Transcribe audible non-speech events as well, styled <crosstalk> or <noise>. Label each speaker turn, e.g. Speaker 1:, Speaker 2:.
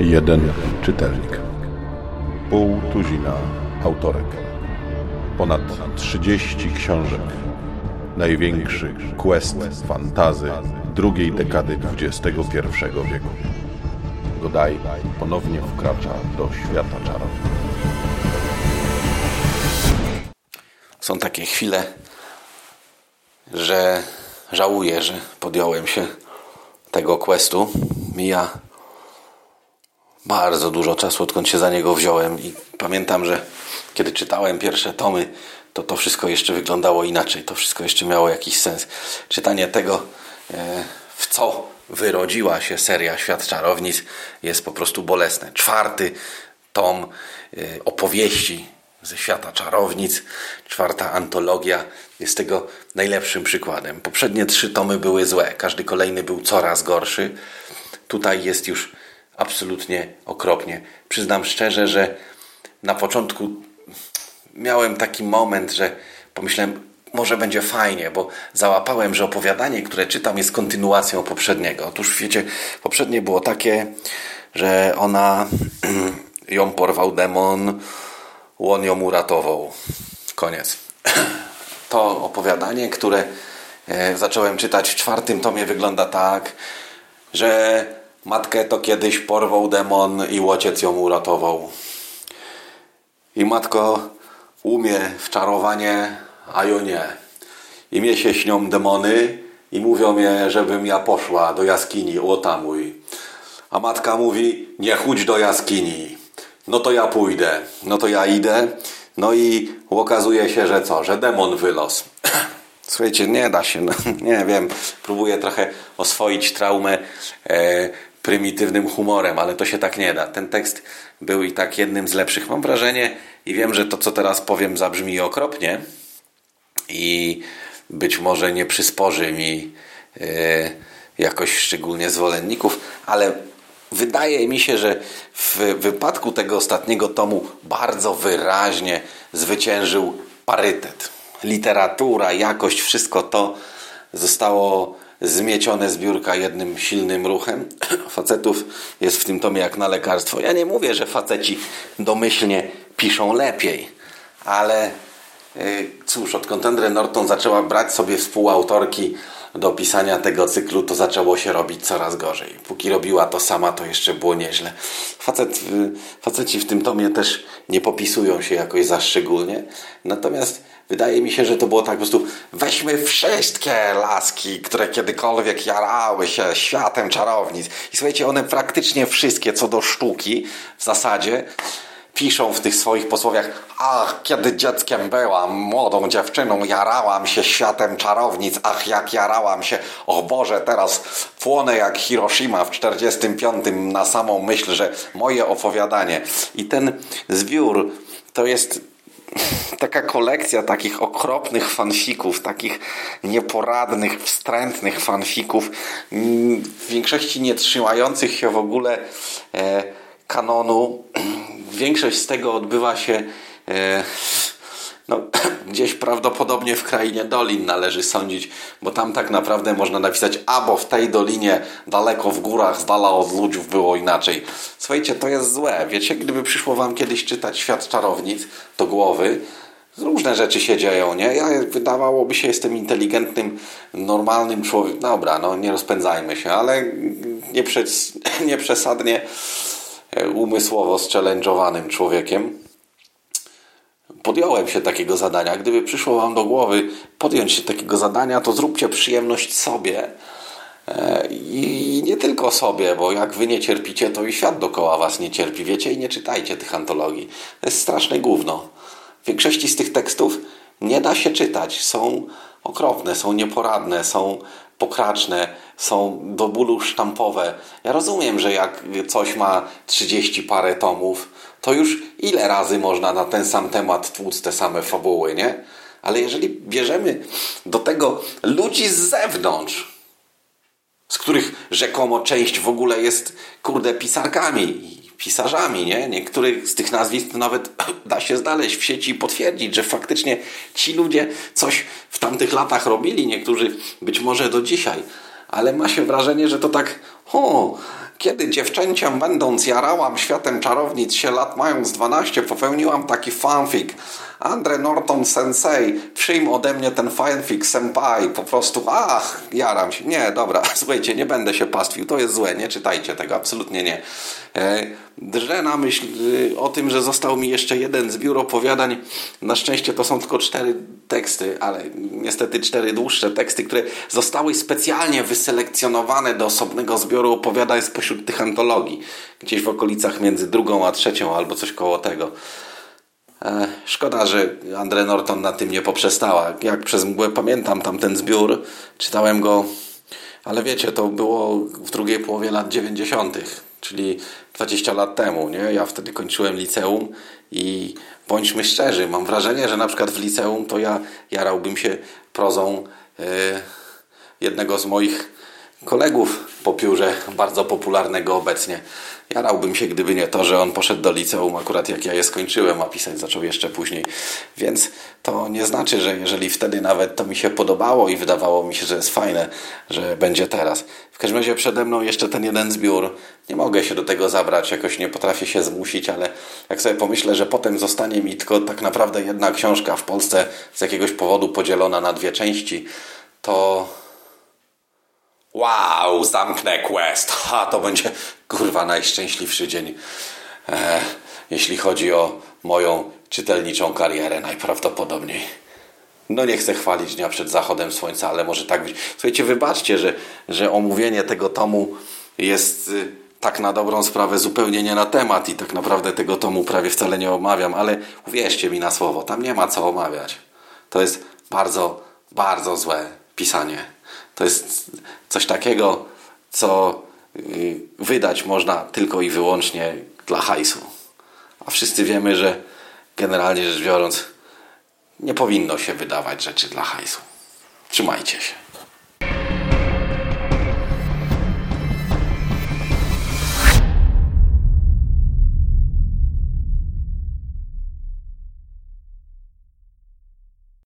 Speaker 1: Jeden czytelnik. Pół tuzina autorek. Ponad 30 książek. Największy quest fantazy drugiej dekady XXI wieku. Godaj ponownie wkracza do świata czarów.
Speaker 2: Są takie chwile, że żałuję, że podjąłem się tego questu. Mija bardzo dużo czasu, odkąd się za niego wziąłem i pamiętam, że kiedy czytałem pierwsze tomy, to to wszystko jeszcze wyglądało inaczej, to wszystko jeszcze miało jakiś sens. Czytanie tego, e, w co wyrodziła się seria Świat Czarownic jest po prostu bolesne. Czwarty tom e, opowieści ze świata czarownic, czwarta antologia jest tego najlepszym przykładem. Poprzednie trzy tomy były złe, każdy kolejny był coraz gorszy. Tutaj jest już absolutnie okropnie. Przyznam szczerze, że na początku miałem taki moment, że pomyślałem, może będzie fajnie, bo załapałem, że opowiadanie, które czytam, jest kontynuacją poprzedniego. Otóż wiecie, poprzednie było takie, że ona <clears throat> ją porwał demon, on ją uratował. Koniec. To opowiadanie, które e, zacząłem czytać w czwartym tomie, wygląda tak, że Matkę to kiedyś porwał demon i ojciec ją uratował. I matko umie w czarowanie, a ja nie. I mnie się śnią demony i mówią mnie, żebym ja poszła do jaskini, o mój. A matka mówi, nie chudź do jaskini. No to ja pójdę. No to ja idę. No i okazuje się, że co? Że demon wylos. <clears throat> Słuchajcie, nie da się, no, <laughs> nie wiem, próbuję trochę oswoić traumę e, prymitywnym humorem, ale to się tak nie da. Ten tekst był i tak jednym z lepszych, mam wrażenie, i wiem, że to, co teraz powiem, zabrzmi okropnie i być może nie przysporzy mi yy, jakoś szczególnie zwolenników, ale wydaje mi się, że w wypadku tego ostatniego tomu bardzo wyraźnie zwyciężył parytet. Literatura, jakość, wszystko to zostało zmiecione z biurka jednym silnym ruchem. <clears throat> Facetów jest w tym tomie jak na lekarstwo. Ja nie mówię, że faceci domyślnie piszą lepiej, ale y, cóż, odkąd Andre Norton zaczęła brać sobie współautorki do pisania tego cyklu, to zaczęło się robić coraz gorzej. Póki robiła to sama, to jeszcze było nieźle. Facet, y, faceci w tym tomie też nie popisują się jakoś za szczególnie. Natomiast Wydaje mi się, że to było tak po prostu weźmy wszystkie laski, które kiedykolwiek jarały się światem czarownic. I słuchajcie, one praktycznie wszystkie co do sztuki w zasadzie piszą w tych swoich posłowiach ach, kiedy dzieckiem byłam, młodą dziewczyną, jarałam się światem czarownic, ach, jak jarałam się, o Boże, teraz płonę jak Hiroshima w 45 na samą myśl, że moje opowiadanie. I ten zbiór to jest taka kolekcja takich okropnych fanfików, takich nieporadnych, wstrętnych fanfików, w większości nie trzymających się w ogóle e, kanonu. Większość z tego odbywa się e, no, <clears throat> gdzieś prawdopodobnie w krainie dolin należy sądzić, bo tam tak naprawdę można napisać, albo w tej dolinie, daleko w górach, z dala od ludzi było inaczej. Słuchajcie, to jest złe. Wiecie, gdyby przyszło wam kiedyś czytać Świat Czarownic do głowy, różne rzeczy się dzieją, nie? Ja wydawałoby się, jestem inteligentnym, normalnym człowiekiem. Dobra, no nie rozpędzajmy się, ale nie, <laughs> nie przesadnie umysłowo zchallenge'owanym człowiekiem podjąłem się takiego zadania. Gdyby przyszło Wam do głowy podjąć się takiego zadania, to zróbcie przyjemność sobie e, i nie tylko sobie, bo jak Wy nie cierpicie, to i świat dookoła Was nie cierpi, wiecie, i nie czytajcie tych antologii. To jest straszne gówno. W większości z tych tekstów nie da się czytać. Są okropne, są nieporadne, są pokraczne, są do bólu sztampowe. Ja rozumiem, że jak coś ma 30 parę tomów, to już ile razy można na ten sam temat tłuc te same fabuły, nie? Ale jeżeli bierzemy do tego ludzi z zewnątrz, z których rzekomo część w ogóle jest, kurde, pisarkami, pisarzami, nie? Niektórych z tych nazwisk nawet <clears throat> da się znaleźć w sieci i potwierdzić, że faktycznie ci ludzie coś w tamtych latach robili, niektórzy być może do dzisiaj, ale ma się wrażenie, że to tak, o, kiedy dziewczęciem będąc jarałam światem czarownic się lat mając 12 popełniłam taki fanfic. Andre Norton Sensei, przyjm ode mnie ten fanfic senpai. Po prostu, ach, jaram się. Nie, dobra, <laughs> słuchajcie, nie będę się pastwił. To jest złe, nie czytajcie tego, absolutnie nie. E, drżę na myśl y, o tym, że został mi jeszcze jeden zbiór opowiadań. Na szczęście to są tylko cztery teksty, ale niestety cztery dłuższe teksty, które zostały specjalnie wyselekcjonowane do osobnego zbioru opowiadań spośród tych antologii. Gdzieś w okolicach między drugą a trzecią albo coś koło tego. E, szkoda, że Andre Norton na tym nie poprzestała. Jak przez mgłę pamiętam tamten zbiór, czytałem go, ale wiecie, to było w drugiej połowie lat 90., czyli 20 lat temu. Nie? Ja wtedy kończyłem liceum i bądźmy szczerzy, mam wrażenie, że na przykład w liceum to ja jarałbym się prozą yy, jednego z moich kolegów po piórze, bardzo popularnego obecnie. Jarałbym się, gdyby nie to, że on poszedł do liceum akurat jak ja je skończyłem, a pisać zaczął jeszcze później. Więc to nie znaczy, że jeżeli wtedy nawet to mi się podobało i wydawało mi się, że jest fajne, że będzie teraz. W każdym razie przede mną jeszcze ten jeden zbiór. Nie mogę się do tego zabrać, jakoś nie potrafię się zmusić, ale jak sobie pomyślę, że potem zostanie mi tylko tak naprawdę jedna książka w Polsce z jakiegoś powodu podzielona na dwie części, to Wow, zamknę quest. Ha, to będzie kurwa najszczęśliwszy dzień, e, jeśli chodzi o moją czytelniczą karierę, najprawdopodobniej. No nie chcę chwalić dnia przed zachodem słońca, ale może tak być. Słuchajcie, wybaczcie, że, że omówienie tego tomu jest y, tak na dobrą sprawę zupełnie nie na temat i tak naprawdę tego tomu prawie wcale nie omawiam, ale uwierzcie mi na słowo, tam nie ma co omawiać. To jest bardzo, bardzo złe pisanie. To jest coś takiego, co y, wydać można tylko i wyłącznie dla hajsu. A wszyscy wiemy, że generalnie rzecz biorąc, nie powinno się wydawać rzeczy dla hajsu. Trzymajcie się.